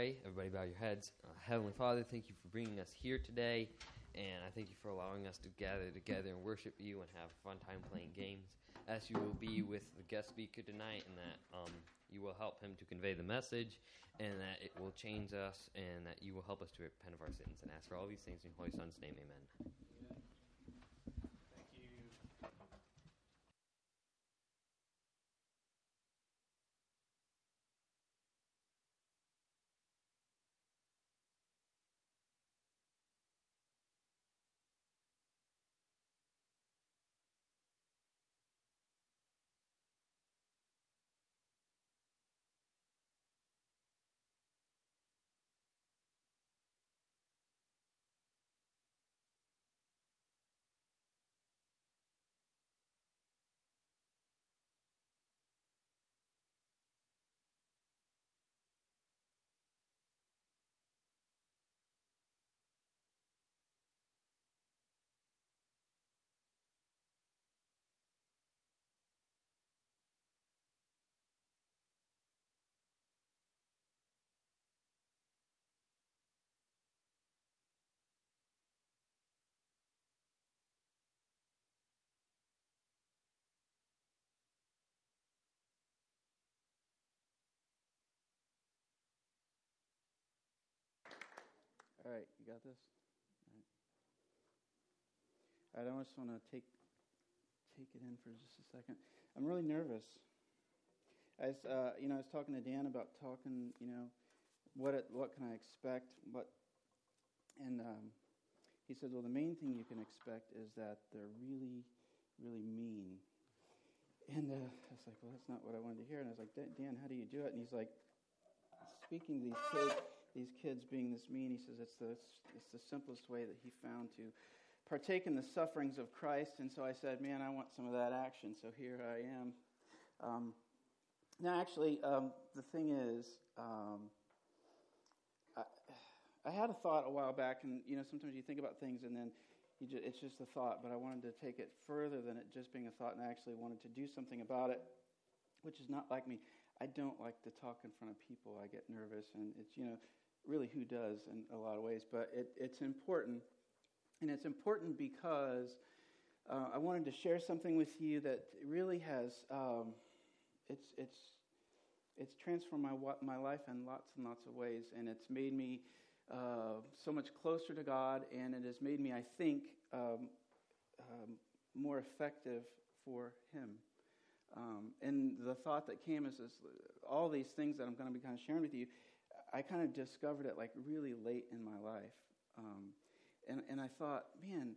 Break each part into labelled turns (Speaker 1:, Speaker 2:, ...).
Speaker 1: pray. Everybody bow your heads. Uh, Heavenly Father, thank you for bringing us here today, and I thank you for allowing us to gather together and worship you and have a fun time playing games. As you will be with the guest speaker tonight, and that um, you will help him to convey the message, and that it will change us, and that you will help us to repent of our sins. And ask for all these things in your Holy Son's name, amen.
Speaker 2: All right, you got this? All right. I just want to take take it in for just a second. I'm really nervous. As uh, you know, I was talking to Dan about talking. You know, what it, what can I expect? What and um, he said, well, the main thing you can expect is that they're really, really mean. And uh, I was like, well, that's not what I wanted to hear. And I was like, Dan, how do you do it? And he's like, speaking to these kids these kids being this mean. He says it's the, it's the simplest way that he found to partake in the sufferings of Christ. And so I said, man, I want some of that action. So here I am. Um, now, actually, um, the thing is, um, I, I, had a thought a while back, and you know, sometimes you think about things and then just, it's just a thought. But I wanted to take it further than it just being a thought, and I actually wanted to do something about it, which is not like me. I don't like to talk in front of people. I get nervous, and it's you know, really who does in a lot of ways, but it, it's important. And it's important because uh, I wanted to share something with you that really has, um, it's, it's, it's transformed my, my life in lots and lots of ways, and it's made me uh, so much closer to God, and it has made me, I think, um, um, more effective for Him. Um, and the thought that came is, is all these things that I'm going to be kind of sharing with you I kind of discovered it like really late in my life. Um, and, and I thought, man,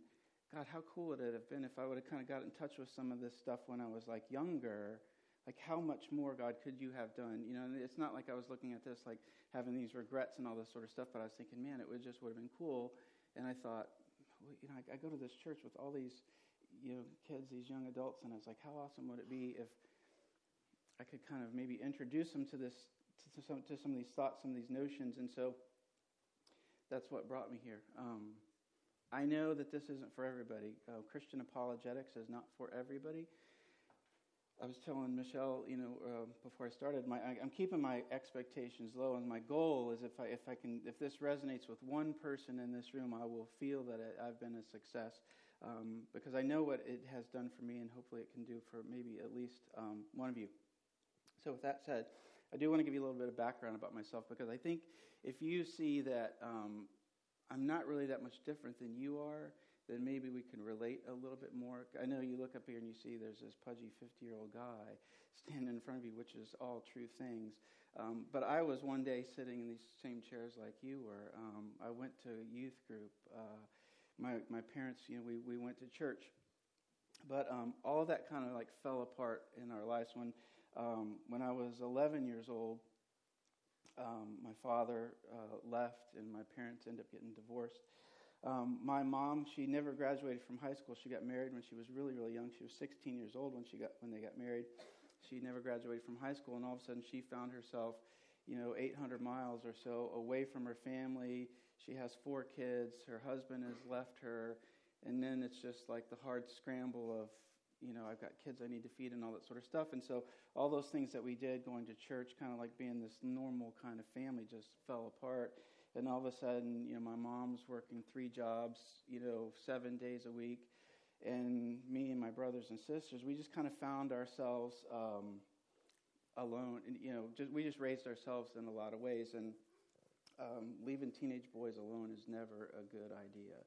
Speaker 2: God, how cool would it have been if I would have kind of got in touch with some of this stuff when I was like younger? Like, how much more, God, could you have done? You know, it's not like I was looking at this like having these regrets and all this sort of stuff, but I was thinking, man, it would just would have been cool. And I thought, well, you know, I, I go to this church with all these, you know, kids, these young adults, and I was like, how awesome would it be if I could kind of maybe introduce them to this to some, to some of these thoughts, some of these notions. And so that's what brought me here. Um, I know that this isn't for everybody. Uh, Christian apologetics is not for everybody. I was telling Michelle, you know, uh, before I started, my, I, am keeping my expectations low, and my goal is if I, if I can, if this resonates with one person in this room, I will feel that it, I've been a success um, because I know what it has done for me, and hopefully it can do for maybe at least um, one of you. So, with that said, I do want to give you a little bit of background about myself because I think if you see that um, I'm not really that much different than you are, then maybe we can relate a little bit more. I know you look up here and you see there's this pudgy 50 year old guy standing in front of you, which is all true things. Um, but I was one day sitting in these same chairs like you were. Um, I went to youth group. Uh, my my parents, you know, we we went to church, but um, all that kind of like fell apart in our lives when um, when I was 11 years old, um, my father uh, left and my parents ended up getting divorced. Um, my mom, she never graduated from high school. She got married when she was really, really young. She was 16 years old when she got when they got married. She never graduated from high school, and all of a sudden she found herself, you know, 800 miles or so away from her family. She has four kids. Her husband has left her, and then it's just like the hard scramble of you know, I've got kids I need to feed and all that sort of stuff. And so all those things that we did, going to church, kind of like being this normal kind of family, just fell apart. And all of a sudden, you know, my mom's working three jobs, you know, seven days a week. And me and my brothers and sisters, we just kind of found ourselves um, alone. And, you know, just, we just raised ourselves in a lot of ways. And um, leaving teenage boys alone is never a good idea.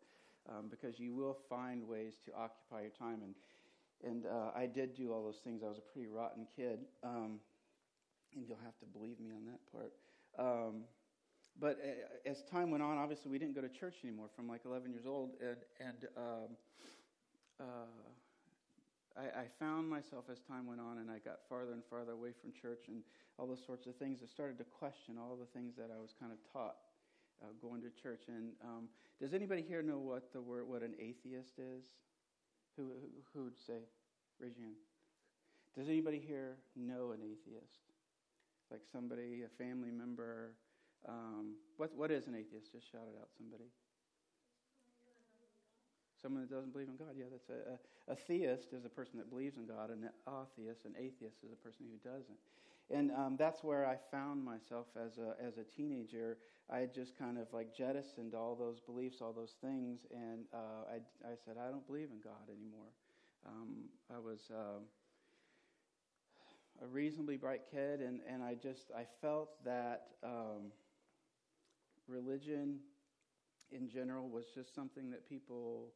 Speaker 2: Um, because you will find ways to occupy your time. And and uh, I did do all those things. I was a pretty rotten kid, um, and you'll have to believe me on that part. Um, but uh, as time went on, obviously we didn't go to church anymore from like 11 years old, and and um, uh, I, I, found myself as time went on, and I got farther and farther away from church and all those sorts of things. I started to question all the things that I was kind of taught uh, going to church. And um, does anybody here know what the word what an atheist is? Who, who, would say? Raise your hand. Does anybody here know an atheist? Like somebody, a family member? Um, what, what is an atheist? Just shout it out, somebody. Someone that doesn't believe in God. Yeah, that's a, a, a theist is a person that believes in God, and an atheist, an atheist is a person who doesn't. And um, that's where I found myself as a, as a teenager. I had just kind of like jettisoned all those beliefs, all those things, and uh, I, I said, I don't believe in God anymore. Um, I was uh, a reasonably bright kid, and, and I just I felt that um, religion in general was just something that people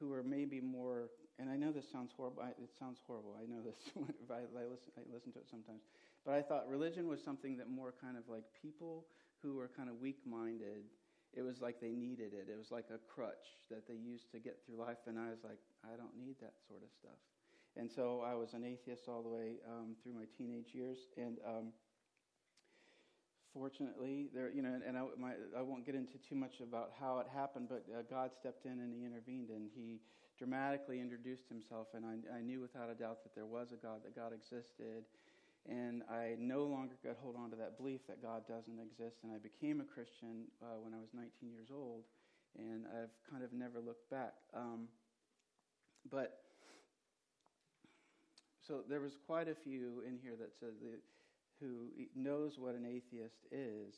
Speaker 2: who were maybe more and I know this sounds horrible. I, it sounds horrible. I know this. I, I, listen, I listen to it sometimes. But I thought religion was something that more kind of like people who were kind of weak minded, it was like they needed it. It was like a crutch that they used to get through life. And I was like, I don't need that sort of stuff. And so I was an atheist all the way um, through my teenage years. And um, fortunately, there, you know, and I, my, I won't get into too much about how it happened, but uh, God stepped in and He intervened and He dramatically introduced Himself. And I, I knew without a doubt that there was a God, that God existed and I no longer could hold on to that belief that God doesn't exist. And I became a Christian uh, when I was 19 years old, and I've kind of never looked back. Um, but so there was quite a few in here that said that, who knows what an atheist is.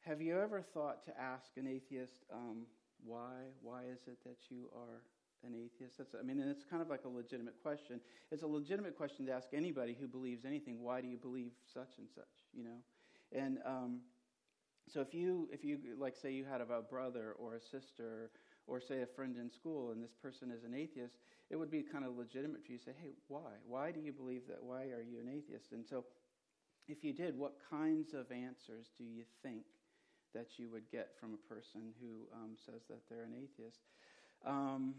Speaker 2: Have you ever thought to ask an atheist um, why? Why is it that you are an atheist? That's, I mean, and it's kind of like a legitimate question. It's a legitimate question to ask anybody who believes anything. Why do you believe such and such? You know, and um, so if you if you like say you had a brother or a sister or say a friend in school and this person is an atheist, it would be kind of legitimate for you to say, hey, why? Why do you believe that? Why are you an atheist? And so, if you did, what kinds of answers do you think? That you would get from a person who um, says that they're an atheist. Um,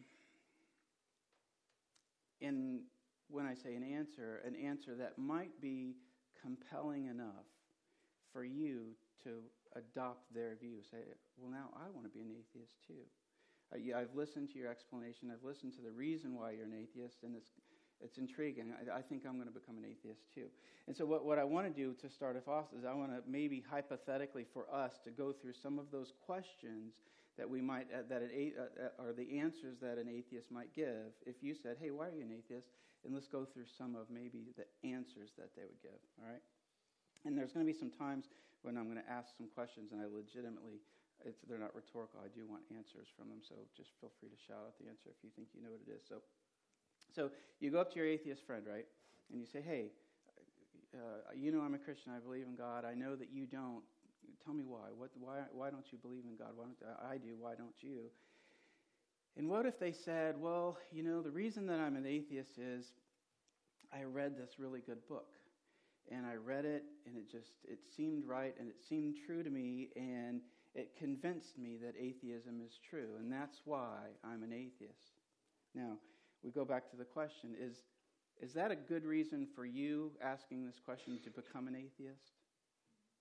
Speaker 2: in when I say an answer, an answer that might be compelling enough for you to adopt their view. Say, well, now I want to be an atheist too. Uh, I've listened to your explanation. I've listened to the reason why you're an atheist, and it's it's intriguing. I, I think I'm going to become an atheist too. And so, what, what I want to do to start off is I want to maybe hypothetically for us to go through some of those questions that we might uh, that an uh, are the answers that an atheist might give if you said hey why are you an atheist and let's go through some of maybe the answers that they would give all right and there's going to be some times when i'm going to ask some questions and i legitimately they're not rhetorical i do want answers from them so just feel free to shout out the answer if you think you know what it is so so you go up to your atheist friend right and you say hey uh, you know i'm a christian i believe in god i know that you don't Tell me why. What, why, why don't you believe in God? Why don't I do? Why don't you? And what if they said, well, you know, the reason that I'm an atheist is I read this really good book. And I read it, and it just it seemed right, and it seemed true to me, and it convinced me that atheism is true, and that's why I'm an atheist. Now, we go back to the question: Is is that a good reason for you asking this question to become an atheist?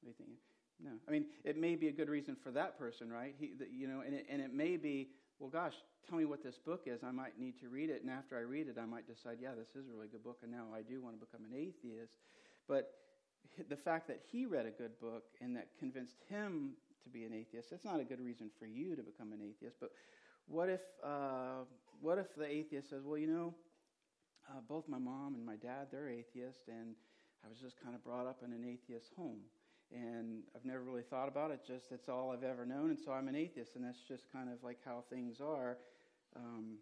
Speaker 2: What do you think? No. I mean, it may be a good reason for that person, right? He, the, you know, and it, and it may be, well, gosh, tell me what this book is. I might need to read it, and after I read it, I might decide, yeah, this is a really good book, and now I do want to become an atheist. But the fact that he read a good book and that convinced him to be an atheist, that's not a good reason for you to become an atheist. But what if, uh, what if the atheist says, well, you know, uh, both my mom and my dad, they're atheists, and I was just kind of brought up in an atheist home. And I've never really thought about it, just that's all I've ever known, and so I'm an atheist, and that's just kind of like how things are. Um,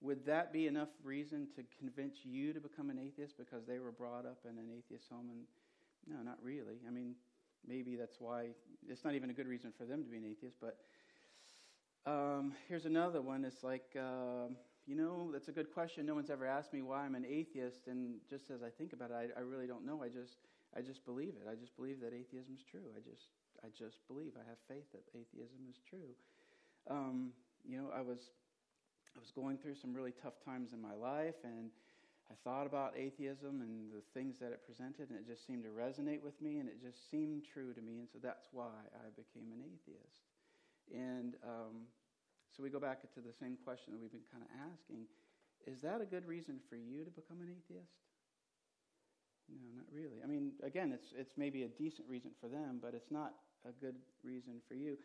Speaker 2: would that be enough reason to convince you to become an atheist because they were brought up in an atheist home? And no, not really. I mean, maybe that's why it's not even a good reason for them to be an atheist. But um, here's another one. It's like, uh, you know, that's a good question. No one's ever asked me why I'm an atheist, and just as I think about it, I, I really don't know. I just, I just believe it. I just believe that atheism is true. I just, I just believe. I have faith that atheism is true. Um, you know, I was I was going through some really tough times in my life, and I thought about atheism and the things that it presented, and it just seemed to resonate with me, and it just seemed true to me, and so that's why I became an atheist. And um, so we go back to the same question that we've been kind of asking: Is that a good reason for you to become an atheist? No, not really. I mean, again, it's it's maybe a decent reason for them, but it's not a good reason for you.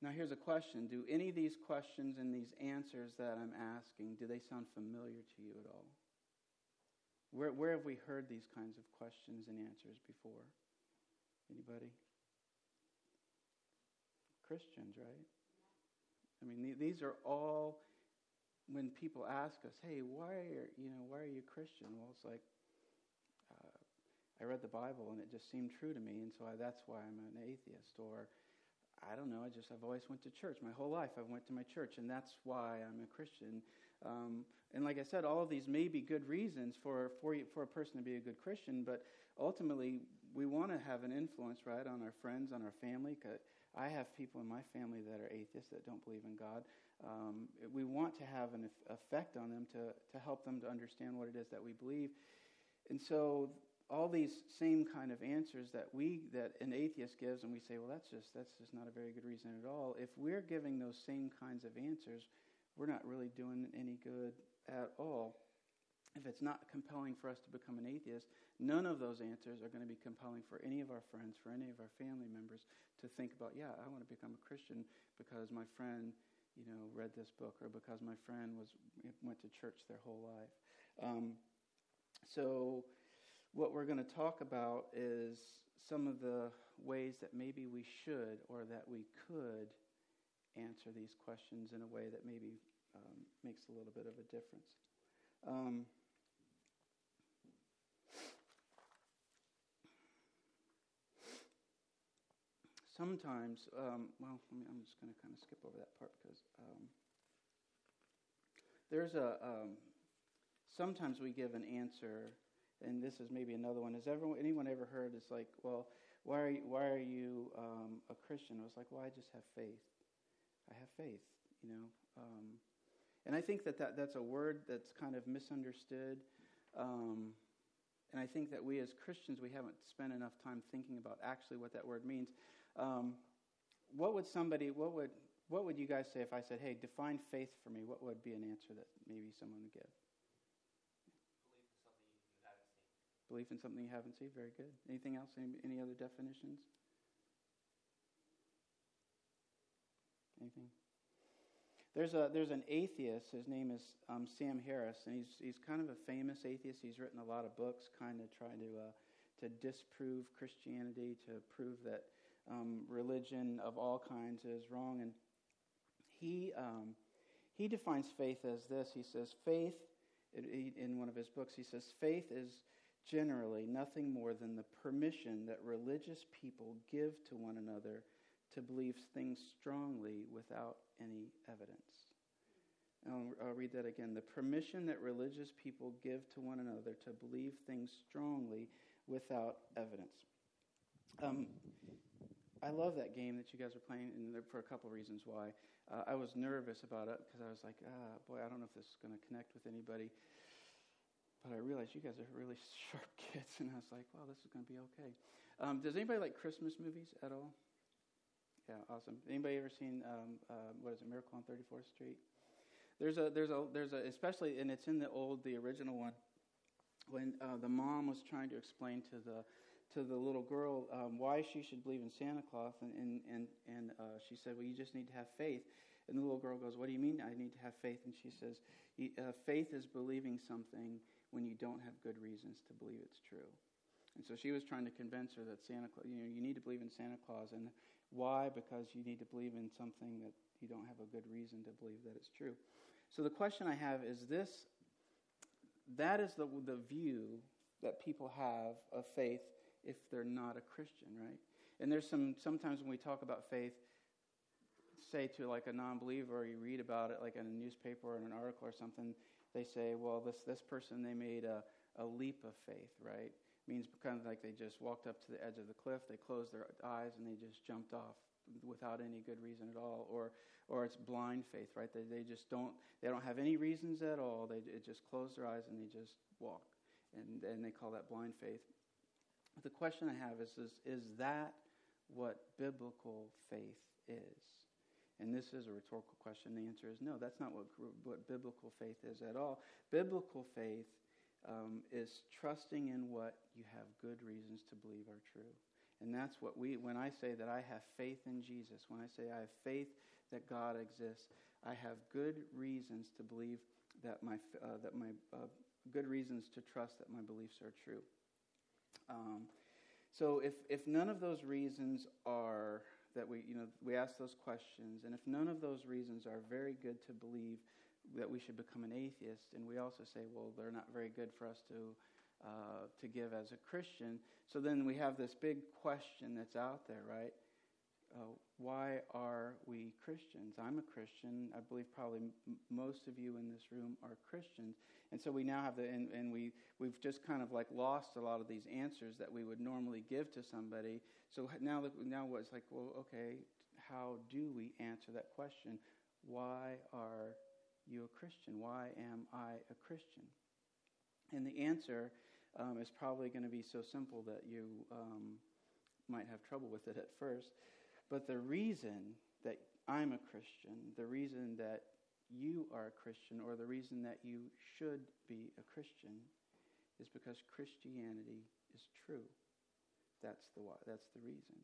Speaker 2: Now, here's a question Do any of these questions and these answers that I'm asking, do they sound familiar to you at all? Where, where have we heard these kinds of questions and answers before? Anybody? Christians, right? I mean, these are all when people ask us, "Hey, why are you know why are you Christian?" Well, it's like uh, I read the Bible and it just seemed true to me, and so I, that's why I'm an atheist. Or I don't know. I just I've always went to church my whole life. I went to my church, and that's why I'm a Christian. Um, and like I said, all of these may be good reasons for for for a person to be a good Christian, but ultimately we want to have an influence, right, on our friends, on our family. I have people in my family that are atheists that don't believe in God. Um, we want to have an effect on them to to help them to understand what it is that we believe. And so all these same kind of answers that we that an atheist gives and we say well that's just that's just not a very good reason at all if we're giving those same kinds of answers we're not really doing any good at all if it's not compelling for us to become an atheist none of those answers are going to be compelling for any of our friends for any of our family members to think about yeah i want to become a christian because my friend you know read this book or because my friend was went to church their whole life um, so what we're going to talk about is some of the ways that maybe we should or that we could answer these questions in a way that maybe um, makes a little bit of a difference. Um, sometimes, um, well, I'm just going to kind of skip over that part because um, there's a. Um, sometimes we give an answer and this is maybe another one. Has everyone, anyone ever heard? It's like, well, why are you, why are you um, a Christian? I was like, well, I just have faith. I have faith, you know. Um, and I think that, that that's a word that's kind of misunderstood. Um, and I think that we as Christians, we haven't spent enough time thinking about actually what that word means. Um, what would somebody, what would, what would you guys say if I said, hey, define faith for me? What would be an answer that maybe someone would give? Belief in something you haven't seen. Belief in something you haven't seen. Very good. Anything else? Any, any other definitions? Anything? There's a there's an atheist. His name is um, Sam Harris, and he's he's kind of a famous atheist. He's written a lot of books, kind of trying to uh, to disprove Christianity, to prove that um, religion of all kinds is wrong. And he um, he defines faith as this. He says faith in one of his books. He says faith is generally nothing more than the permission that religious people give to one another to believe things strongly without any evidence. I'll, I'll, read that again. The permission that religious people give to one another to believe things strongly without evidence. Um, I love that game that you guys are playing, and for a couple reasons why. Uh, I was nervous about it because I was like, ah, boy, I don't know if this is going to connect with anybody. But I realized you guys are really sharp kids, and I was like, wow, this is going to be okay. Um, does anybody like Christmas movies at all? Yeah, awesome. Anybody ever seen um, uh, what is it, Miracle on 34th Street? There's a there's a there's a especially and it's in the old the original one when uh, the mom was trying to explain to the to the little girl um, why she should believe in Santa Claus, and and and, and uh, she said, "Well, you just need to have faith." And the little girl goes, "What do you mean? I need to have faith?" And she says, uh, "Faith is believing something when you don't have good reasons to believe it's true." And so she was trying to convince her that Santa Claus, you know, you need to believe in Santa Claus, and why? Because you need to believe in something that you don't have a good reason to believe that it's true. So the question I have is this: that is the the view that people have of faith if they're not a Christian, right? And there's some sometimes when we talk about faith, say to like a non-believer, or you read about it like in a newspaper or in an article or something, they say, well, this this person they made a a leap of faith, right? means kind of like they just walked up to the edge of the cliff, they closed their eyes, and they just jumped off without any good reason at all. Or, or it's blind faith, right? They, they just don't, they don't have any reasons at all. They just close their eyes and they just walk. And, and they call that blind faith. The question I have is, is, is that what biblical faith is? And this is a rhetorical question. The answer is no, that's not what, what biblical faith is at all. Biblical faith um, is trusting in what you have good reasons to believe are true. And that's what we, when I say that I have faith in Jesus, when I say I have faith that God exists, I have good reasons to believe that my, uh, that my uh, good reasons to trust that my beliefs are true. Um, so if, if none of those reasons are that we, you know, we ask those questions, and if none of those reasons are very good to believe that we should become an atheist, and we also say, well, they're not very good for us to, uh, to give as a Christian. So then we have this big question that's out there, right? Uh, why are we Christians? I'm a Christian. I believe probably m- most of you in this room are Christians. And so we now have the, and, and we, we've just kind of like lost a lot of these answers that we would normally give to somebody. So now, now it's like, well, okay, how do we answer that question? Why are you a Christian? Why am I a Christian? And the answer um, is probably going to be so simple that you um, might have trouble with it at first. But the reason that I'm a Christian, the reason that you are a Christian, or the reason that you should be a Christian, is because Christianity is true. That's the that's the reason.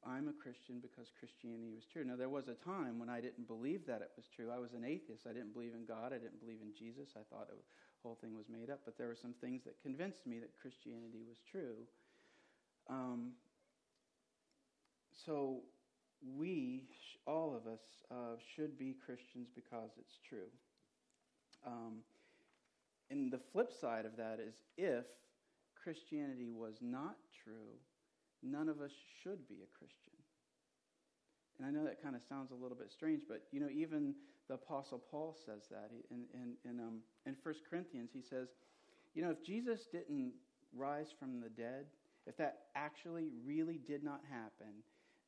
Speaker 2: I'm a Christian because Christianity was true. Now, there was a time when I didn't believe that it was true. I was an atheist. I didn't believe in God. I didn't believe in Jesus. I thought the whole thing was made up. But there were some things that convinced me that Christianity was true. Um, so, we, all of us, uh, should be Christians because it's true. Um, and the flip side of that is if Christianity was not true, none of us should be a Christian. And I know that kind of sounds a little bit strange, but you know, even the Apostle Paul says that in in in, um, in 1 Corinthians. He says, you know, if Jesus didn't rise from the dead, if that actually really did not happen,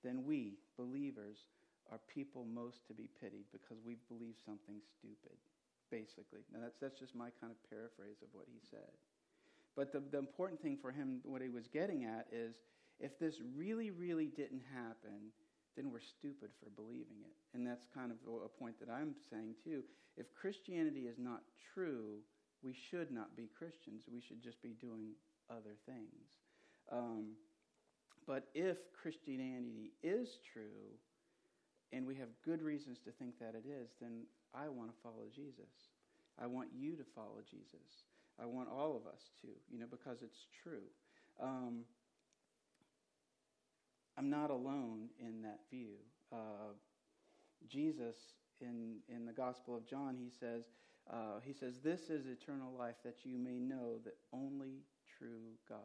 Speaker 2: then we believers are people most to be pitied because we believe something stupid. Basically, now that's that's just my kind of paraphrase of what he said. But the, the important thing for him, what he was getting at, is if this really, really didn't happen, then we're stupid for believing it. And that's kind of a point that I'm saying too. If Christianity is not true, we should not be Christians. We should just be doing other things. Um, but if Christianity is true, and we have good reasons to think that it is, then I want to follow Jesus. I want you to follow Jesus. I want all of us to, you know, because it's true. Um, I'm not alone in that view. Uh, Jesus, in, in the Gospel of John, he says, uh, he says, This is eternal life, that you may know the only true God.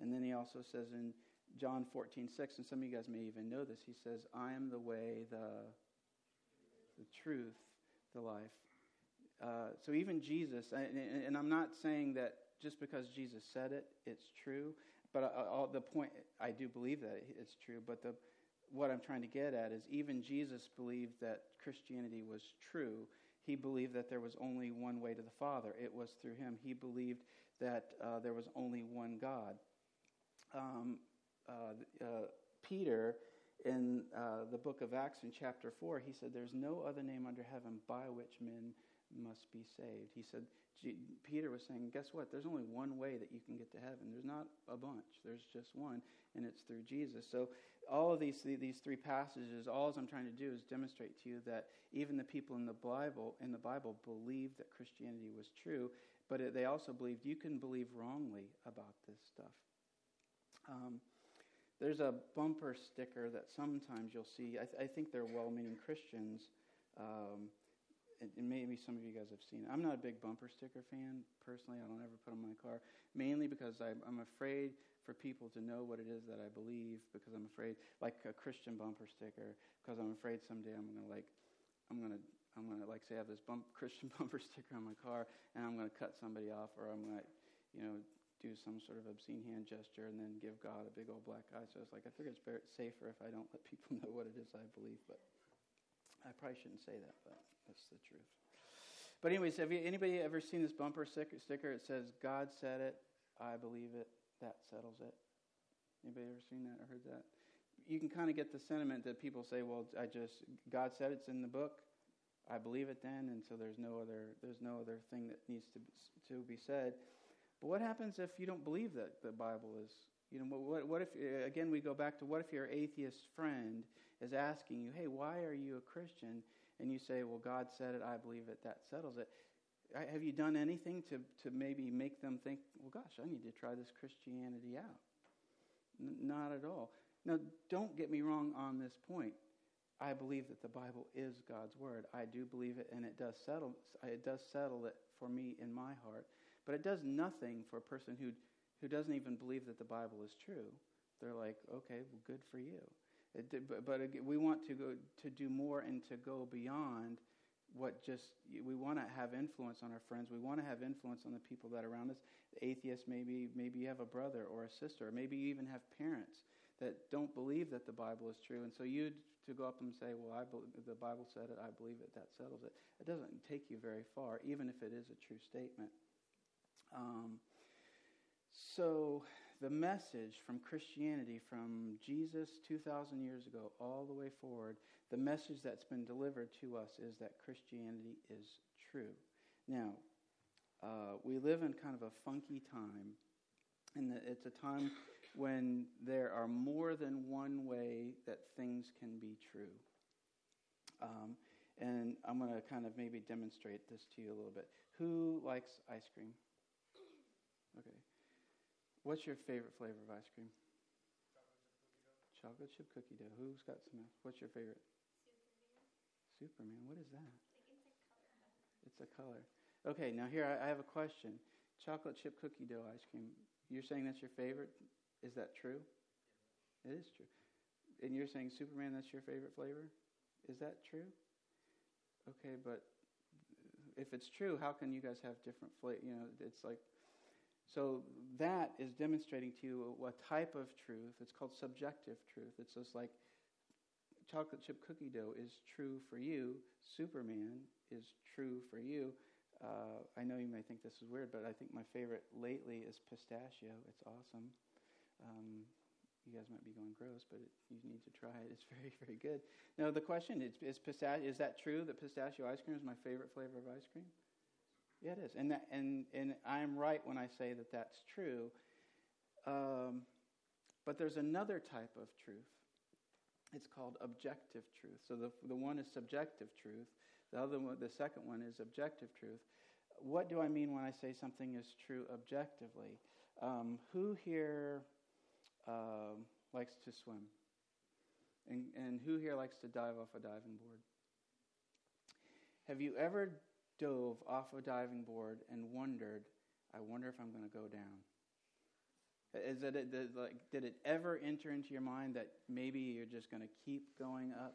Speaker 2: And then he also says in John 14, 6, and some of you guys may even know this, he says, I am the way, the, the truth, the life. Uh, so even Jesus, and, and I'm not saying that just because Jesus said it, it's true. But uh, the point, I do believe that it's true. But the, what I'm trying to get at is even Jesus believed that Christianity was true. He believed that there was only one way to the Father. It was through him. He believed that uh, there was only one God. Um, uh, uh, Peter, in uh, the book of Acts in chapter 4, he said, There's no other name under heaven by which men must be saved. He said, Peter was saying, guess what? There's only one way that you can get to heaven. There's not a bunch. There's just one, and it's through Jesus. So all of these these three passages, all I'm trying to do is demonstrate to you that even the people in the Bible in the Bible believed that Christianity was true, but they also believed you can believe wrongly about this stuff. Um, there's a bumper sticker that sometimes you'll see. I, th- I think they're well-meaning Christians. Um, and maybe some of you guys have seen it. I'm not a big bumper sticker fan personally. I don't ever put them on my car, mainly because I'm, I'm afraid for people to know what it is that I believe. Because I'm afraid, like a Christian bumper sticker, because I'm afraid someday I'm gonna like, I'm gonna, I'm gonna like say I have this bump, Christian bumper sticker on my car, and I'm gonna cut somebody off, or I'm gonna, you know, do some sort of obscene hand gesture and then give God a big old black eye. So it's like I figure it's safer if I don't let people know what it is I believe, but. I probably shouldn't say that, but that's the truth. But anyways, have you, anybody ever seen this bumper sticker? It says, "God said it, I believe it, that settles it." Anybody ever seen that or heard that? You can kind of get the sentiment that people say, "Well, I just God said it's in the book, I believe it then, and so there's no other there's no other thing that needs to to be said." But what happens if you don't believe that the Bible is you know, what, what if, uh, again, we go back to what if your atheist friend is asking you, hey, why are you a Christian? And you say, well, God said it, I believe it, that settles it. Have you done anything to, to maybe make them think, well, gosh, I need to try this Christianity out? N- not at all. Now, don't get me wrong on this point. I believe that the Bible is God's word. I do believe it, and it does settle. It does settle it for me in my heart. But it does nothing for a person who who doesn't even believe that the Bible is true. They're like, okay, well, good for you. It, but, but we want to go to do more and to go beyond what just we want to have influence on our friends. We want to have influence on the people that are around us. Atheists, maybe maybe you have a brother or a sister, or maybe you even have parents that don't believe that the Bible is true, and so you to go up and say, "Well, I the Bible said it. I believe it. That settles it." It doesn't take you very far, even if it is a true statement. Um, so, the message from Christianity, from Jesus 2,000 years ago all the way forward, the message that's been delivered to us is that Christianity is true. Now, uh, we live in kind of a funky time, and it's a time when there are more than one way that things can be true. Um, and I'm going to kind of maybe demonstrate this to you a little bit. Who likes ice cream? Okay. What's your favorite flavor of ice cream? Chocolate chip cookie dough. Who's got some? What's your favorite? Superman. Superman. What is that? It's a color. Okay, now here I, I have a question. Chocolate chip cookie dough ice cream. You're saying that's your favorite? Is that true? It is true. And you're saying Superman, that's your favorite flavor? Is that true? Okay, but if it's true, how can you guys have different flavor? You know, it's like so that is demonstrating to you a, a type of truth. It's called subjective truth. It's just like chocolate chip cookie dough is true for you. Superman is true for you. Uh, I know you may think this is weird, but I think my favorite lately is pistachio. It's awesome. Um, you guys might be going gross, but it, you need to try it. It's very, very good. Now the question is: Is pistachio? Is that true that pistachio ice cream is my favorite flavor of ice cream? Yeah, it is. And, that, and, and I'm right when I say that that's true. Um, but there's another type of truth. It's called objective truth. So the, the one is subjective truth. The other one, the second one is objective truth. What do I mean when I say something is true objectively? Um, who here um, likes to swim? And, and who here likes to dive off a diving board? Have you ever dove off a diving board and wondered, I wonder if I'm going to go down. Uh, is it, did, like, did it ever enter into your mind that maybe you're just going to keep going up?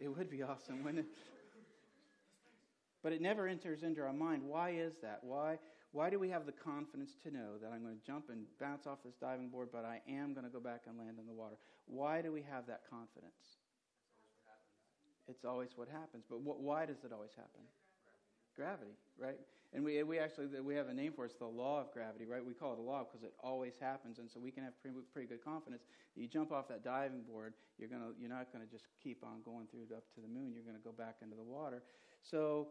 Speaker 2: It would be awesome, wouldn't it? But it never enters into our mind. Why is that? Why, why do we have the confidence to know that I'm going to jump and bounce off this diving board, but I am going to go back and land in the water? Why do we have that confidence? It's always what happens. But wh- why does it always happen? Gravity, right? And we, we actually we have a name for it. It's the law of gravity, right? We call it a law because it always happens, and so we can have pretty, pretty good confidence. You jump off that diving board, you're gonna you're not gonna just keep on going through up to the moon. You're gonna go back into the water. So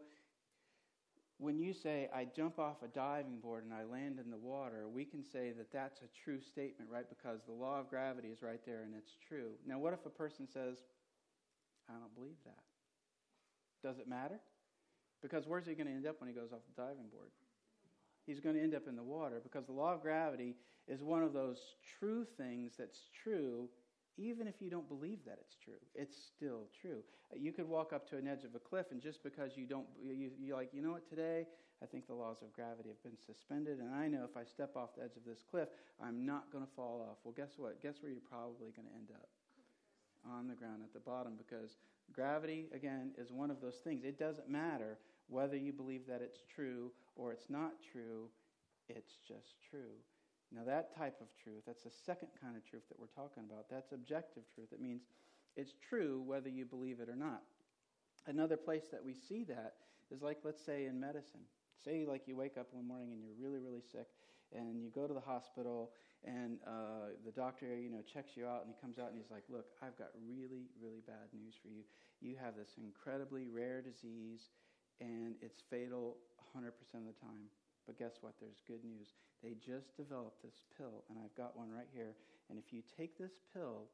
Speaker 2: when you say, I jump off a diving board and I land in the water, we can say that that's a true statement, right? Because the law of gravity is right there and it's true. Now, what if a person says, I don't believe that? Does it matter? Because where's he going to end up when he goes off the diving board? He's going to end up in the water because the law of gravity is one of those true things that's true even if you don't believe that it's true, it's still true. You could walk up to an edge of a cliff, and just because you don't, you, you're like, you know what, today I think the laws of gravity have been suspended, and I know if I step off the edge of this cliff, I'm not going to fall off. Well, guess what? Guess where you're probably going to end up? On the ground at the bottom, because gravity, again, is one of those things. It doesn't matter whether you believe that it's true or it's not true, it's just true. Now, that type of truth, that's the second kind of truth that we're talking about. That's objective truth. It means it's true whether you believe it or not. Another place that we see that is like, let's say, in medicine. Say, like, you wake up one morning and you're really, really sick, and you go to the hospital, and uh, the doctor, you know, checks you out, and he comes out and he's like, "Look, I've got really, really bad news for you. You have this incredibly rare disease, and it's fatal 100% of the time." But guess what? There's good news. They just developed this pill, and I've got one right here. And if you take this pill,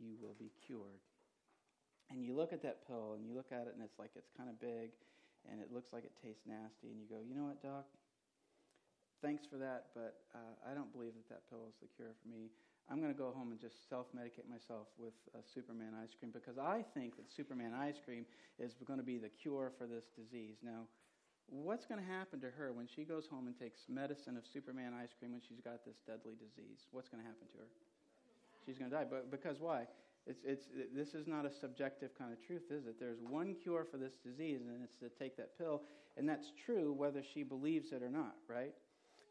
Speaker 2: you will be cured. And you look at that pill, and you look at it, and it's like it's kind of big, and it looks like it tastes nasty. And you go, you know what, doc? Thanks for that, but uh, I don't believe that that pill is the cure for me. I'm going to go home and just self medicate myself with uh, Superman ice cream because I think that Superman ice cream is going to be the cure for this disease. Now, what's going to happen to her when she goes home and takes medicine of Superman ice cream when she's got this deadly disease? What's going to happen to her? She's going to die. But because why? It's, it's, this is not a subjective kind of truth, is it? There's one cure for this disease, and it's to take that pill. And that's true whether she believes it or not, right?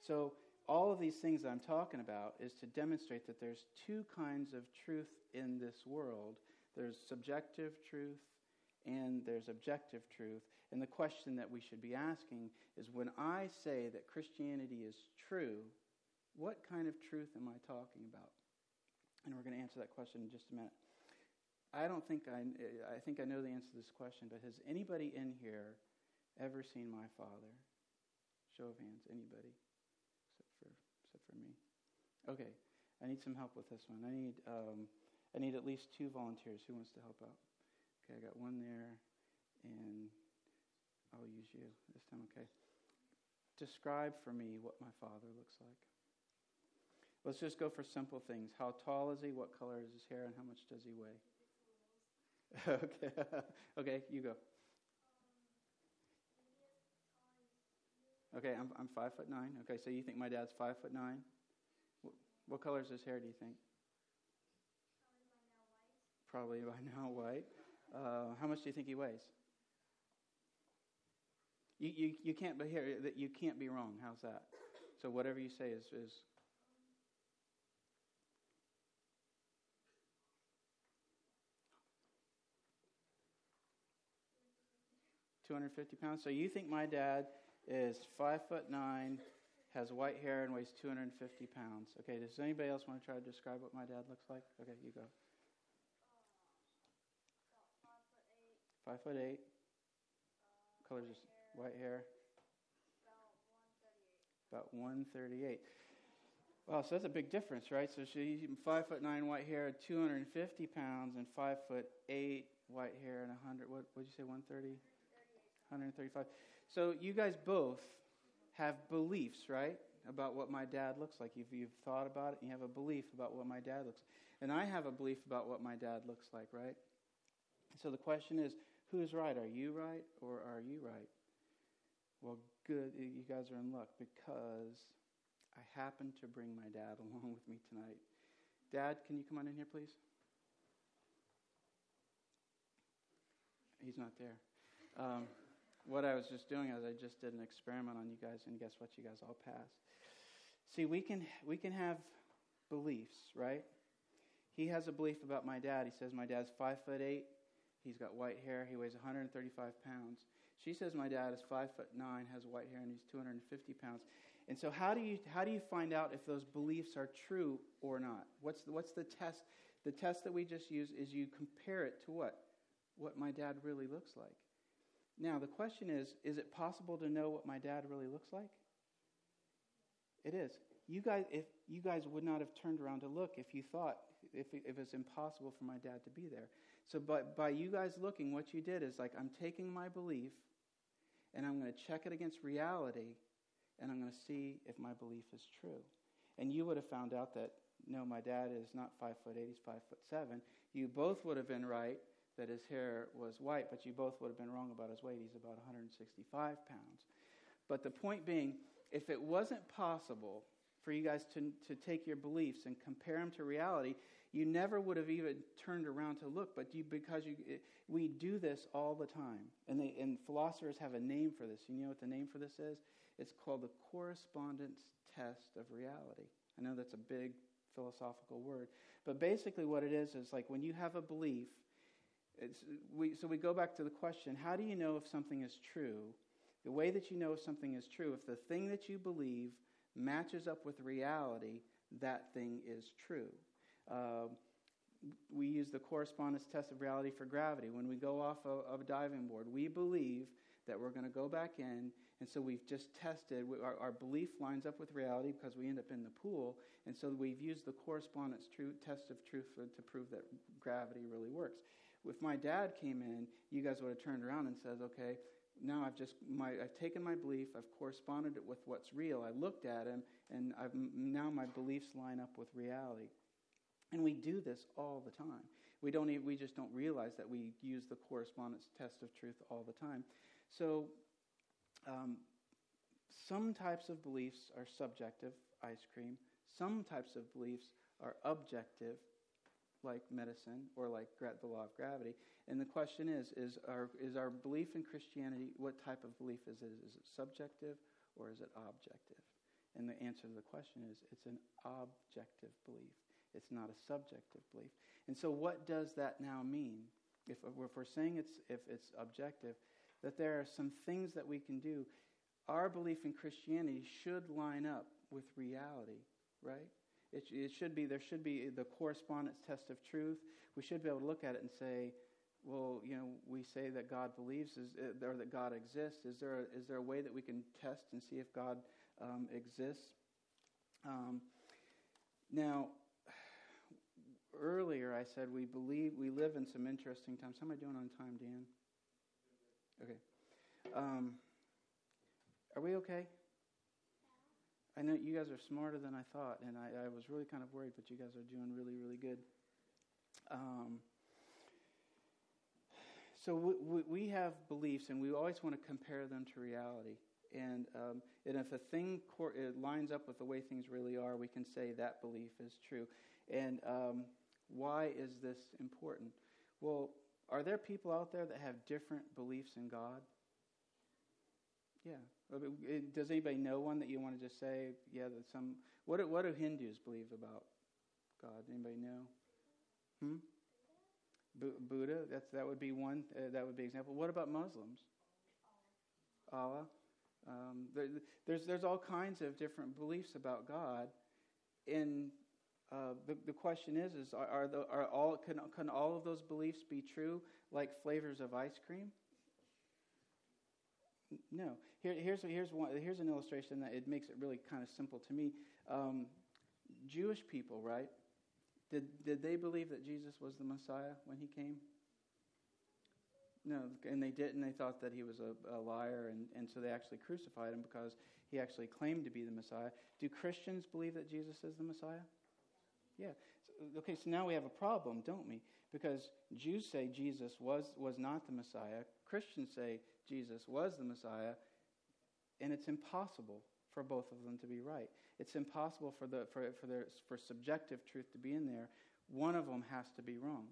Speaker 2: So, all of these things I'm talking about is to demonstrate that there's two kinds of truth in this world there's subjective truth and there's objective truth. And the question that we should be asking is when I say that Christianity is true, what kind of truth am I talking about? And we're going to answer that question in just a minute. I don't think I, I think I know the answer to this question, but has anybody in here ever seen my father? Show of hands. Anybody? Except for, except for me. Okay. I need some help with this one. I need, um, I need at least two volunteers. Who wants to help out? Okay, I got one there, and I'll use you this time, okay? Describe for me what my father looks like. Let's just go for simple things. How tall is he? What color is his hair? And how much does he weigh? okay. okay, you go. Okay, I'm, I'm five foot nine. Okay, so you think my dad's five foot nine? What, color is his hair, do you think? Probably by now white. Uh, how much do you think he weighs? You, you, you can't be here. You can't be wrong. How's that? So whatever you say is is. Two hundred fifty pounds. So you think my dad is five foot nine, has white hair, and weighs two hundred and fifty pounds? Okay. Does anybody else want to try to describe what my dad looks like? Okay, you go. Five foot eight. Colors is white hair. About 138. Wow, so that's a big difference, right? So she's five foot nine white hair, 250 pounds, and five foot eight white hair and 100. What would you say? 130? 135. So you guys both have beliefs, right, about what my dad looks like. You've, you've thought about it, you have a belief about what my dad looks like. And I have a belief about what my dad looks like, right? So the question is, Who's right? Are you right or are you right? Well, good. You guys are in luck because I happen to bring my dad along with me tonight. Dad, can you come on in here, please? He's not there. Um, what I was just doing is I just did an experiment on you guys, and guess what? You guys all passed. See, we can we can have beliefs, right? He has a belief about my dad. He says my dad's five foot eight, He's got white hair. He weighs 135 pounds. She says my dad is five foot nine, has white hair, and he's 250 pounds. And so, how do you how do you find out if those beliefs are true or not? What's the, what's the test? The test that we just use is you compare it to what what my dad really looks like. Now, the question is is it possible to know what my dad really looks like? It is. You guys, if you guys would not have turned around to look if you thought if it, if it's impossible for my dad to be there. So, by, by you guys looking, what you did is like, I'm taking my belief and I'm going to check it against reality and I'm going to see if my belief is true. And you would have found out that no, my dad is not five foot eight; he's five foot seven. You both would have been right that his hair was white, but you both would have been wrong about his weight. He's about 165 pounds. But the point being, if it wasn't possible for you guys to, to take your beliefs and compare them to reality, you never would have even turned around to look. But you, because you, we do this all the time, and, they, and philosophers have a name for this. You know what the name for this is? It's called the correspondence test of reality. I know that's a big philosophical word, but basically what it is is like when you have a belief. We, so we go back to the question: How do you know if something is true? The way that you know if something is true, if the thing that you believe matches up with reality, that thing is true. Uh, we use the correspondence test of reality for gravity. When we go off of, a diving board, we believe that we're going to go back in, and so we've just tested. Our, our, belief lines up with reality because we end up in the pool, and so we've used the correspondence test of truth for, to prove that gravity really works. If my dad came in, you guys would have turned around and said, "Okay, now I've just my I've taken my belief, I've corresponded it with what's real. I looked at him, and I've now my beliefs line up with reality. And we do this all the time. We don't even, we just don't realize that we use the correspondence test of truth all the time. So um, some types of beliefs are subjective, ice cream. Some types of beliefs are objective, like medicine or like the law of gravity. And the question is, is our, is our belief in Christianity, what type of belief is it? Is it subjective or is it objective? And the answer to the question is, it's an objective belief. It's not a subjective belief. And so, what does that now mean? If, if we're saying it's, if it's objective, that there are some things that we can do. Our belief in Christianity should line up with reality, right? It, it should be, there should be the correspondence test of truth. We should be able to look at it and say, well, you know, we say that God believes is, uh, or that God exists. Is there, a, is there a way that we can test and see if God um, exists? Um, now, earlier I said we believe we live in some interesting times. How am I doing on time, Dan? Okay. Um, are we okay? I know you guys are smarter than I thought, and I, I, was really kind of worried, but you guys are doing really, really good. Um, so we, we, have beliefs, and we always want to compare them to reality. And, um, and if a thing cor- lines up with the way things really are, we can say that belief is true. And um, why is this important? Well, are there people out there that have different beliefs in God? Yeah. Does anybody know one that you want to just say? Yeah, that some. What do, what do Hindus believe about God? Anybody know? Hmm. B- Buddha. That's that would be one. Uh, that would be example. What about Muslims? Allah. Um, there, there's there's all kinds of different beliefs about God, and uh, the, the question is, is are, are, the, are all, can, can all of those beliefs be true like flavors of ice cream? No. Here, here's, here's, one, here's an illustration that it makes it really kind of simple to me. Um, Jewish people, right? Did, did they believe that Jesus was the Messiah when he came? No, and they didn't. They thought that he was a, a liar, and, and so they actually crucified him because he actually claimed to be the Messiah. Do Christians believe that Jesus is the Messiah? Yeah. Okay, so now we have a problem, don't we? Because Jews say Jesus was, was not the Messiah, Christians say Jesus was the Messiah, and it's impossible for both of them to be right. It's impossible for, the, for, for, their, for subjective truth to be in there. One of them has to be wrong.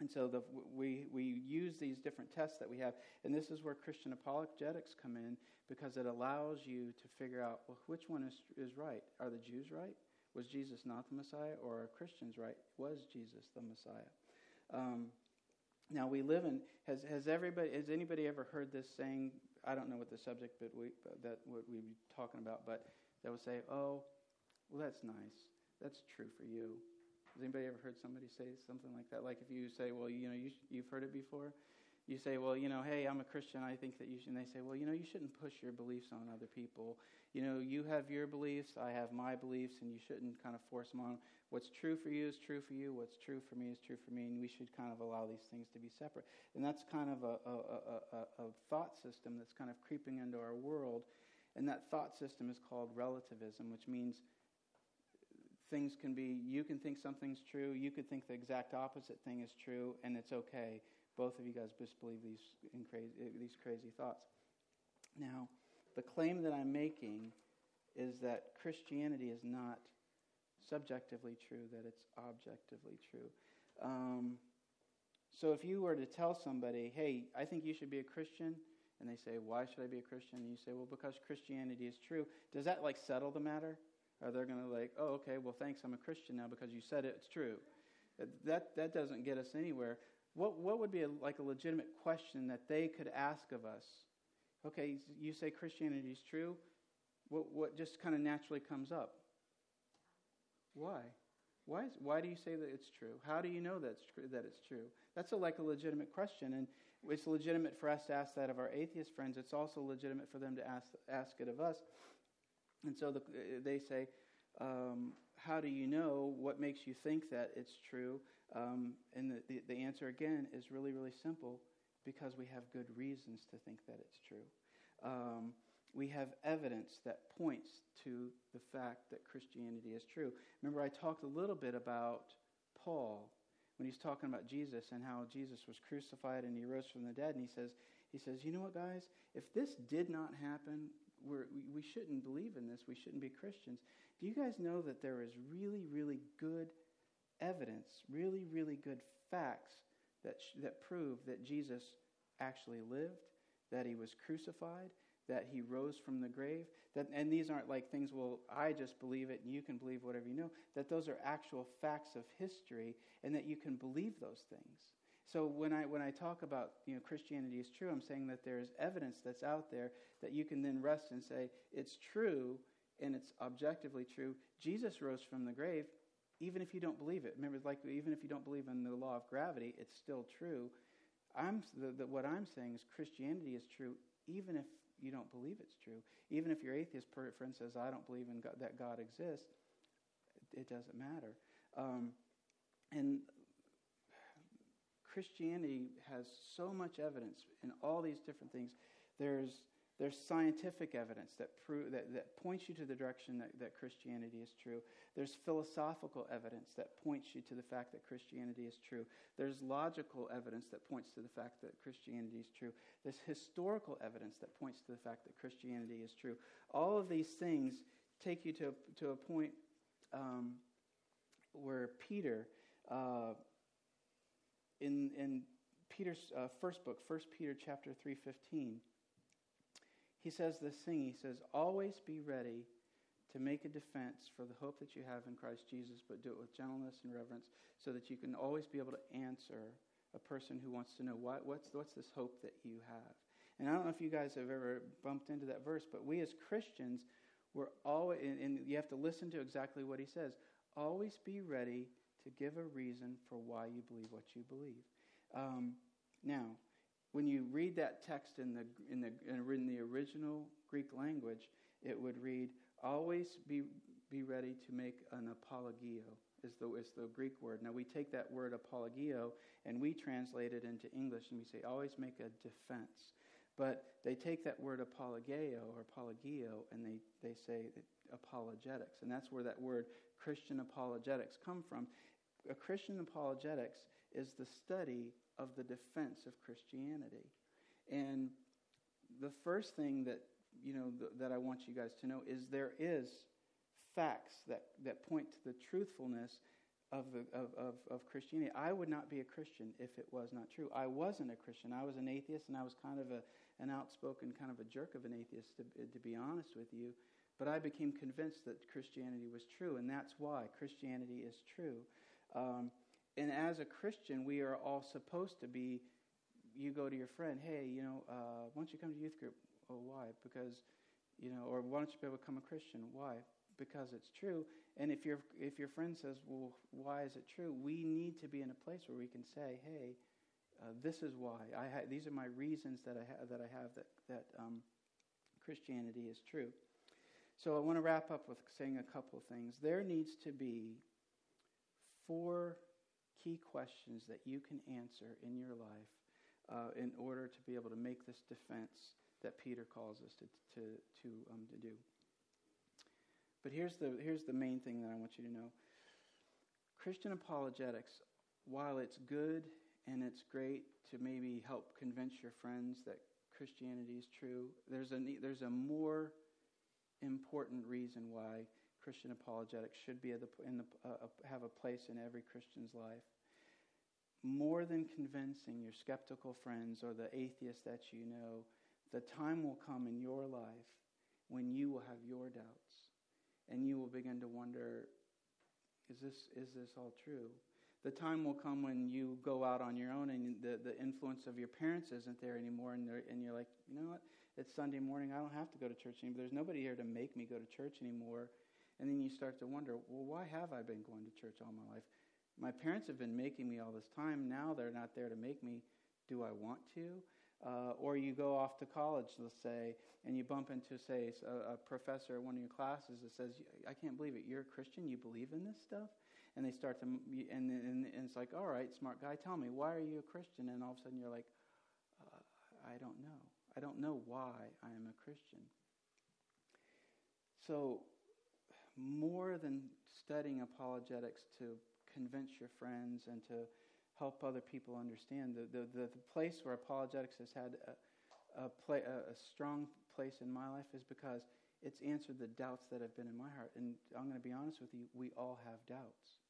Speaker 2: And so the, we, we use these different tests that we have, and this is where Christian apologetics come in because it allows you to figure out well, which one is, is right. Are the Jews right? Was Jesus not the Messiah? Or are Christians right? Was Jesus the Messiah? Um, now we live in has has everybody has anybody ever heard this saying? I don't know what the subject, but we that what we be talking about, but they will say, "Oh, well, that's nice. That's true for you." Has anybody ever heard somebody say something like that? Like if you say, "Well, you know, you, you've heard it before," you say, well, you know, hey, I'm a Christian. I think that you should. And they say, well, you know, you shouldn't push your beliefs on other people. You know, you have your beliefs, I have my beliefs, and you shouldn't kind of force them on. What's true for you is true for you. What's true for me is true for me, and we should kind of allow these things to be separate. And that's kind of a, a, a, a thought system that's kind of creeping into our world. And that thought system is called relativism, which means things can be, you can think something's true, you could think the exact opposite thing is true, and it's okay both of you guys just believe these, crazy, these crazy thoughts. Now, the claim that I'm making is that Christianity is not subjectively true, that it's objectively true. Um, so if you were to tell somebody, hey, I think you should be a Christian, and they say, why should I be a Christian? And you say, well, because Christianity is true, does that like settle the matter? Are they going to like, oh, okay, well, thanks, I'm a Christian now because you said it, it's true? That, that doesn't get us anywhere. What, what would be a, like a legitimate question that they could ask of us? Okay, you say Christianity is true. What, what just kind of naturally comes up? Why? Why, is, why do you say that it's true? How do you know that's true, that it's true? That's a, like a legitimate question, and it's legitimate for us to ask that of our atheist friends. It's also legitimate for them to ask, ask it of us. And so the, they say, um, How do you know? What makes you think that it's true? Um, and the, the, the, answer, again, is really, really simple because we have good reasons to think that it's true. Um, we have evidence that points to the fact that Christianity is true. Remember, I talked a little bit about Paul when he's talking about Jesus and how Jesus was crucified and he rose from the dead. And he says, he says, you know what, guys? If this did not happen, we're, we, we shouldn't believe in this. We shouldn't be Christians. Do you guys know that there is really, really good evidence, really, really good facts that, that prove that Jesus actually lived, that he was crucified, that he rose from the grave. That, and these aren't like things, well, I just believe it and you can believe whatever you know. That those are actual facts of history and that you can believe those things. So when I, when I talk about you know, Christianity is true, I'm saying that there is evidence that's out there that you can then rest and say, it's true and it's objectively true. Jesus rose from the grave even if you don't believe it. Remember, like even if you don't believe in the law of gravity, it's still true. I'm the, the, what I'm saying is Christianity is true, even if you don't believe it's true. Even if your atheist friend says, "I don't believe in God, that God exists," it, doesn't matter. Um, and Christianity has so much evidence in all these different things. There's there's scientific evidence that, prove, that, that points you to the direction that, that Christianity is true. There's philosophical evidence that points you to the fact that Christianity is true. There's logical evidence that points to the fact that Christianity is true. There's historical evidence that points to the fact that Christianity is true. All of these things take you to, to a point um, where Peter, uh, in, in Peter's uh, first book, 1 Peter chapter 3.15, he says this thing. He says, Always be ready to make a defense for the hope that you have in Christ Jesus, but do it with gentleness and reverence so that you can always be able to answer a person who wants to know what, what's, what's this hope that you have. And I don't know if you guys have ever bumped into that verse, but we as Christians, we're always, and, and you have to listen to exactly what he says. Always be ready to give a reason for why you believe what you believe. Um, now, when you read that text in the, in the, in the original Greek language, it would read, always be, be ready to make an apologio, is the, is the Greek word. Now, we take that word apologio and we translate it into English and we say, always make a defense. But they take that word apologeo or apologio and they, they say apologetics. And that's where that word Christian apologetics come from. A Christian apologetics is the study of the defense of Christianity. And the first thing that you know th- that I want you guys to know is there is facts that, that point to the truthfulness of, the, of, of, of Christianity. I would not be a Christian if it was not true. I wasn't a Christian. I was an atheist, and I was kind of a, an outspoken, kind of a jerk of an atheist, to, to be honest with you. But I became convinced that Christianity was true, and that's why Christianity is true. Um, and as a Christian, we are all supposed to be. You go to your friend, hey, you know, uh, why don't you come to youth group? Oh, why? Because, you know, or why don't you become a Christian? Why? Because it's true. And if your if your friend says, well, why is it true? We need to be in a place where we can say, hey, uh, this is why. I ha- these are my reasons that I, ha- that I have that, that um, Christianity is true. So I want to wrap up with saying a couple of things. There needs to be four key questions that you can answer in your life uh, in order to be able to make this defense that Peter calls us to, to, to, um, to do. But here's the, here's the main thing that I want you to know Christian apologetics, while it's good and it's great to maybe help convince your friends that Christianity is true, there's a, there's a more important reason why Christian apologetics should be the, the, uh, have a place in every Christian's life. More than convincing your skeptical friends or the atheists that you know, the time will come in your life when you will have your doubts and you will begin to wonder is this, is this all true? The time will come when you go out on your own and the, the influence of your parents isn't there anymore, and, and you're like, you know what? It's Sunday morning. I don't have to go to church anymore. There's nobody here to make me go to church anymore. And then you start to wonder, well, why have I been going to church all my life? My parents have been making me all this time. Now they're not there to make me. Do I want to? Uh, or you go off to college, let's say, and you bump into, say, a, a professor at one of your classes that says, I can't believe it. You're a Christian? You believe in this stuff? And they start to, and, and, and it's like, all right, smart guy, tell me, why are you a Christian? And all of a sudden you're like, uh, I don't know. I don't know why I am a Christian. So, more than studying apologetics to convince your friends and to help other people understand. The, the, the, the place where apologetics has had a, a, play, a, a strong place in my life is because it's answered the doubts that have been in my heart. And I'm going to be honest with you, we all have doubts.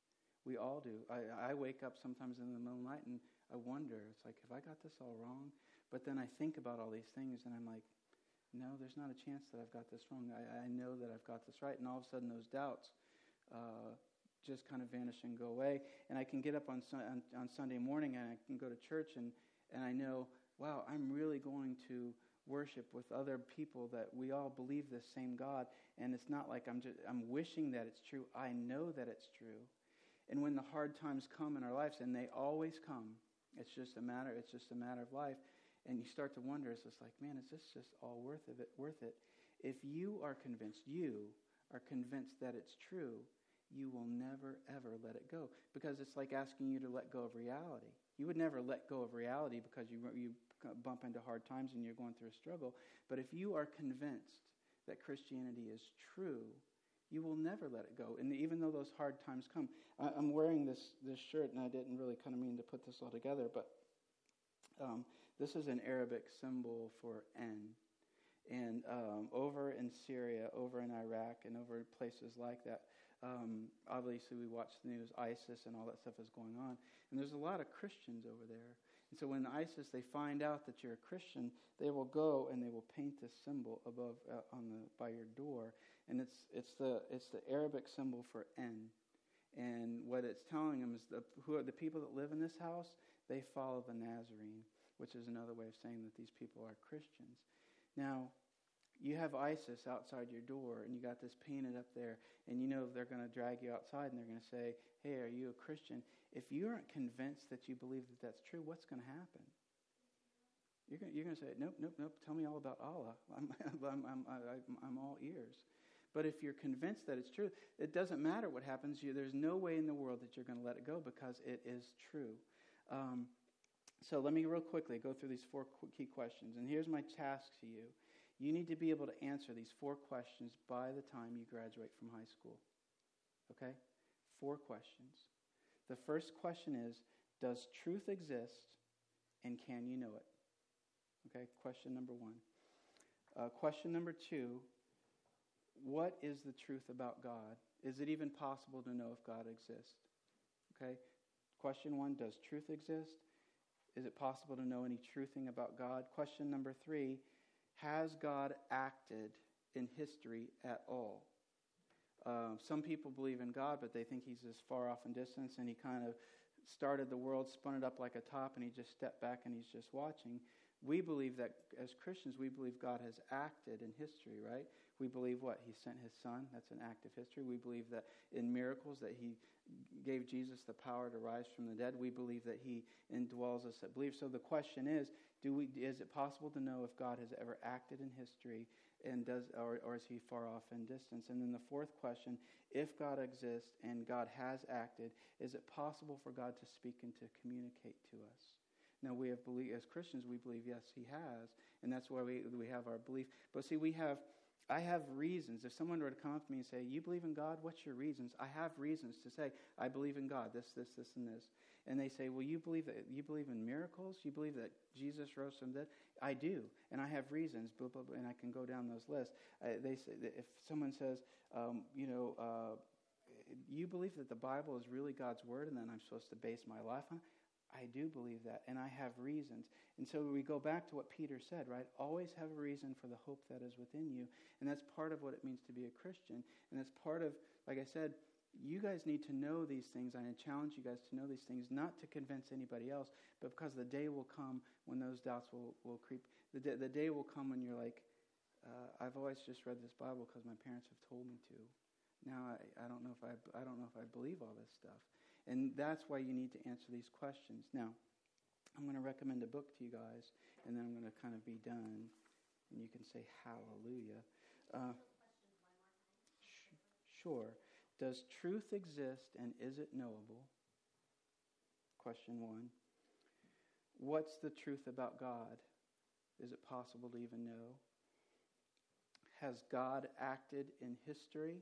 Speaker 2: We all do. I, I wake up sometimes in the middle of the night and I wonder, it's like, have I got this all wrong? But then I think about all these things and I'm like, no, there's not a chance that I've got this wrong. I, I know that I've got this right. And all of a sudden, those doubts uh, just kind of vanish and go away. And I can get up on, on, on Sunday morning and I can go to church and, and I know, wow, I'm really going to worship with other people that we all believe the same God. And it's not like I'm just I'm wishing that it's true. I know that it's true. And when the hard times come in our lives, and they always come, it's just a matter, it's just a matter of life. And you start to wonder, it's just like, man, is this just all worth of it worth it? If you are convinced, you are convinced that it's true, you will never, ever let it go. Because it's like asking you to let go of reality. You would never let go of reality because you, you bump into hard times and you're going through a struggle. But if you are convinced that Christianity is true, you will never let it go. And even though those hard times come, I'm wearing this, this shirt, and I didn't really kind of mean to put this all together, but um, this is an Arabic symbol for N. And um, over in Syria, over in Iraq, and over places like that, um, obviously we watch the news, ISIS and all that stuff is going on. And there's a lot of Christians over there. And so when ISIS, they find out that you're a Christian, they will go and they will paint this symbol above uh, on the, by your door. And it's, it's, the, it's the Arabic symbol for N. And what it's telling them is the, who are the people that live in this house, they follow the Nazarene, which is another way of saying that these people are Christians. Now, you have ISIS outside your door and you got this painted up there, and you know they're going to drag you outside and they're going to say, Hey, are you a Christian? If you aren't convinced that you believe that that's true, what's going to happen? You're going, you're to say, Nope, nope, nope, tell me all about Allah. I'm, I'm, I'm, I'm, I'm all ears. But if you're convinced that it's true, it doesn't matter what happens. You, there's no way in the world that you're going to let it go because it is true. Um, so let me real quickly go through these four key questions. And here's my task to you you need to be able to answer these four questions by the time you graduate from high school. Okay? Four questions. The first question is Does truth exist and can you know it? Okay, question number one. Uh, question number two What is the truth about God? Is it even possible to know if God exists? Okay, question one Does truth exist? Is it possible to know any truthing about God? Question number three has God acted in history at all? Uh, some people believe in God, but they think he's this far off in distance, and he kind of started the world, spun it up like a top, and he just stepped back and he's just watching. we believe that as Christians, we believe God has acted in history, right? We believe what? He sent his son. That's an act of history. We believe that in miracles that he gave Jesus the power to rise from the dead. We believe that he indwells us that believe. So the question is, do we, is it possible to know if God has ever acted in history and does, or, or is he far off in distance? And then the fourth question, if God exists and God has acted, is it possible for God to speak and to communicate to us? Now, we have believe, as Christians, we believe, yes, he has. And that's why we, we have our belief. But see, we have, I have reasons. If someone were to come up to me and say, You believe in God? What's your reasons? I have reasons to say, I believe in God, this, this, this, and this. And they say, Well, you believe that you believe in miracles? You believe that Jesus rose from the dead? I do. And I have reasons, blah, blah, blah, and I can go down those lists. Uh, they say if someone says, um, you know, uh, you believe that the Bible is really God's word and then I'm supposed to base my life on I do believe that, and I have reasons. And so we go back to what Peter said, right? Always have a reason for the hope that is within you. And that's part of what it means to be a Christian. And that's part of, like I said, you guys need to know these things. I challenge you guys to know these things, not to convince anybody else, but because the day will come when those doubts will, will creep. The day, the day will come when you're like, uh, I've always just read this Bible because my parents have told me to. Now I, I don't know if I, I don't know if I believe all this stuff. And that's why you need to answer these questions. Now, I'm going to recommend a book to you guys, and then I'm going to kind of be done, and you can say hallelujah. Uh, sh- sure. Does truth exist and is it knowable? Question one. What's the truth about God? Is it possible to even know? Has God acted in history?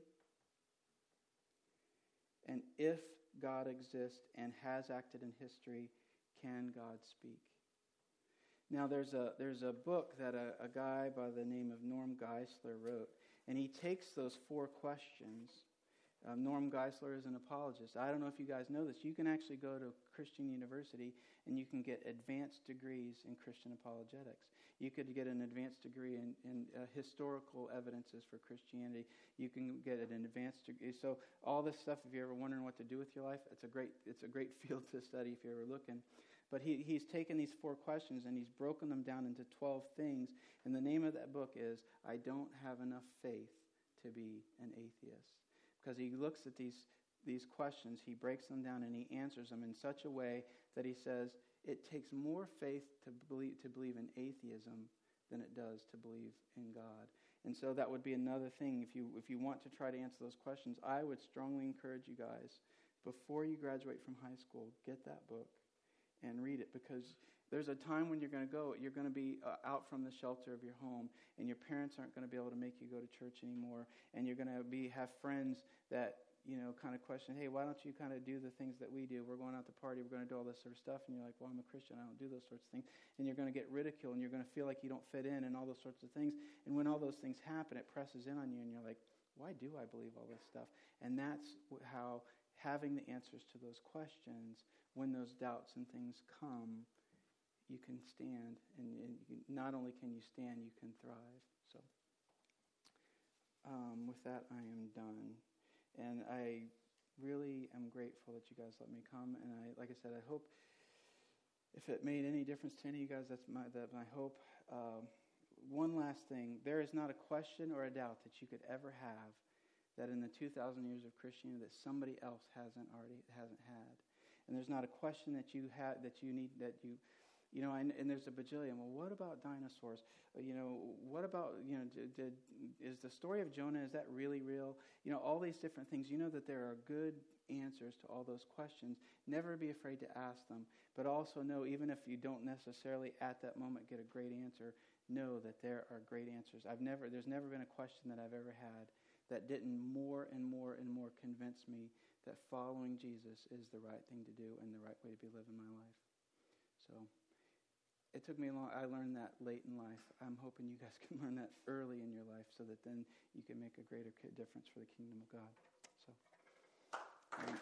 Speaker 2: And if God exists and has acted in history, can God speak? Now, there's a, there's a book that a, a guy by the name of Norm Geisler wrote, and he takes those four questions. Um, Norm Geisler is an apologist. I don't know if you guys know this. You can actually go to Christian University and you can get advanced degrees in Christian apologetics. You could get an advanced degree in, in uh, historical evidences for Christianity. You can get an advanced degree. So all this stuff, if you're ever wondering what to do with your life, it's a great, it's a great field to study if you're ever looking. But he, he's taken these four questions and he's broken them down into 12 things. And the name of that book is I Don't Have Enough Faith to Be an Atheist. Because he looks at these, these questions, he breaks them down, and he answers them in such a way that he says, it takes more faith to believe, to believe in atheism than it does to believe in God. And so that would be another thing. If you, if you want to try to answer those questions, I would strongly encourage you guys, before you graduate from high school, get that book and read it because there's a time when you're going to go, you're going to be uh, out from the shelter of your home, and your parents aren't going to be able to make you go to church anymore, and you're going to be have friends that you know, kind of question, hey, why don't you kind of do the things that we do? We're going out to party, we're going to do all this sort of stuff. And you're like, well, I'm a Christian, I don't do those sorts of things. And you're going to get ridiculed and you're going to feel like you don't fit in and all those sorts of things. And when all those things happen, it presses in on you and you're like, why do I believe all this stuff? And that's how having the answers to those questions, when those doubts and things come, you can stand. And, and you, not only can you stand, you can thrive. So, um, with that, I am done. And I really am grateful that you guys let me come. And I, like I said, I hope if it made any difference to any of you guys, that's my, that my hope. Um, one last thing there is not a question or a doubt that you could ever have that in the 2,000 years of Christianity that somebody else hasn't already hasn't had. And there's not a question that you had that you need that you you know, and, and, there's a bajillion. Well, what about dinosaurs? Uh, you know, what about, you know, did, did, is the story of Jonah, is that really real? You know, all these different things. You know that there are good answers to all those questions. Never be afraid to ask them. But also know, even if you don't necessarily at that moment get a great answer, know that there are great answers. I've never, there's never been a question that I've ever had that didn't more and more and more convince me that following Jesus is the right thing to do and the right way to be living my life. So it took me a long i learned that late in life. I'm hoping you guys can learn that early in your life so that then you can make a greater difference for the kingdom of god. So um,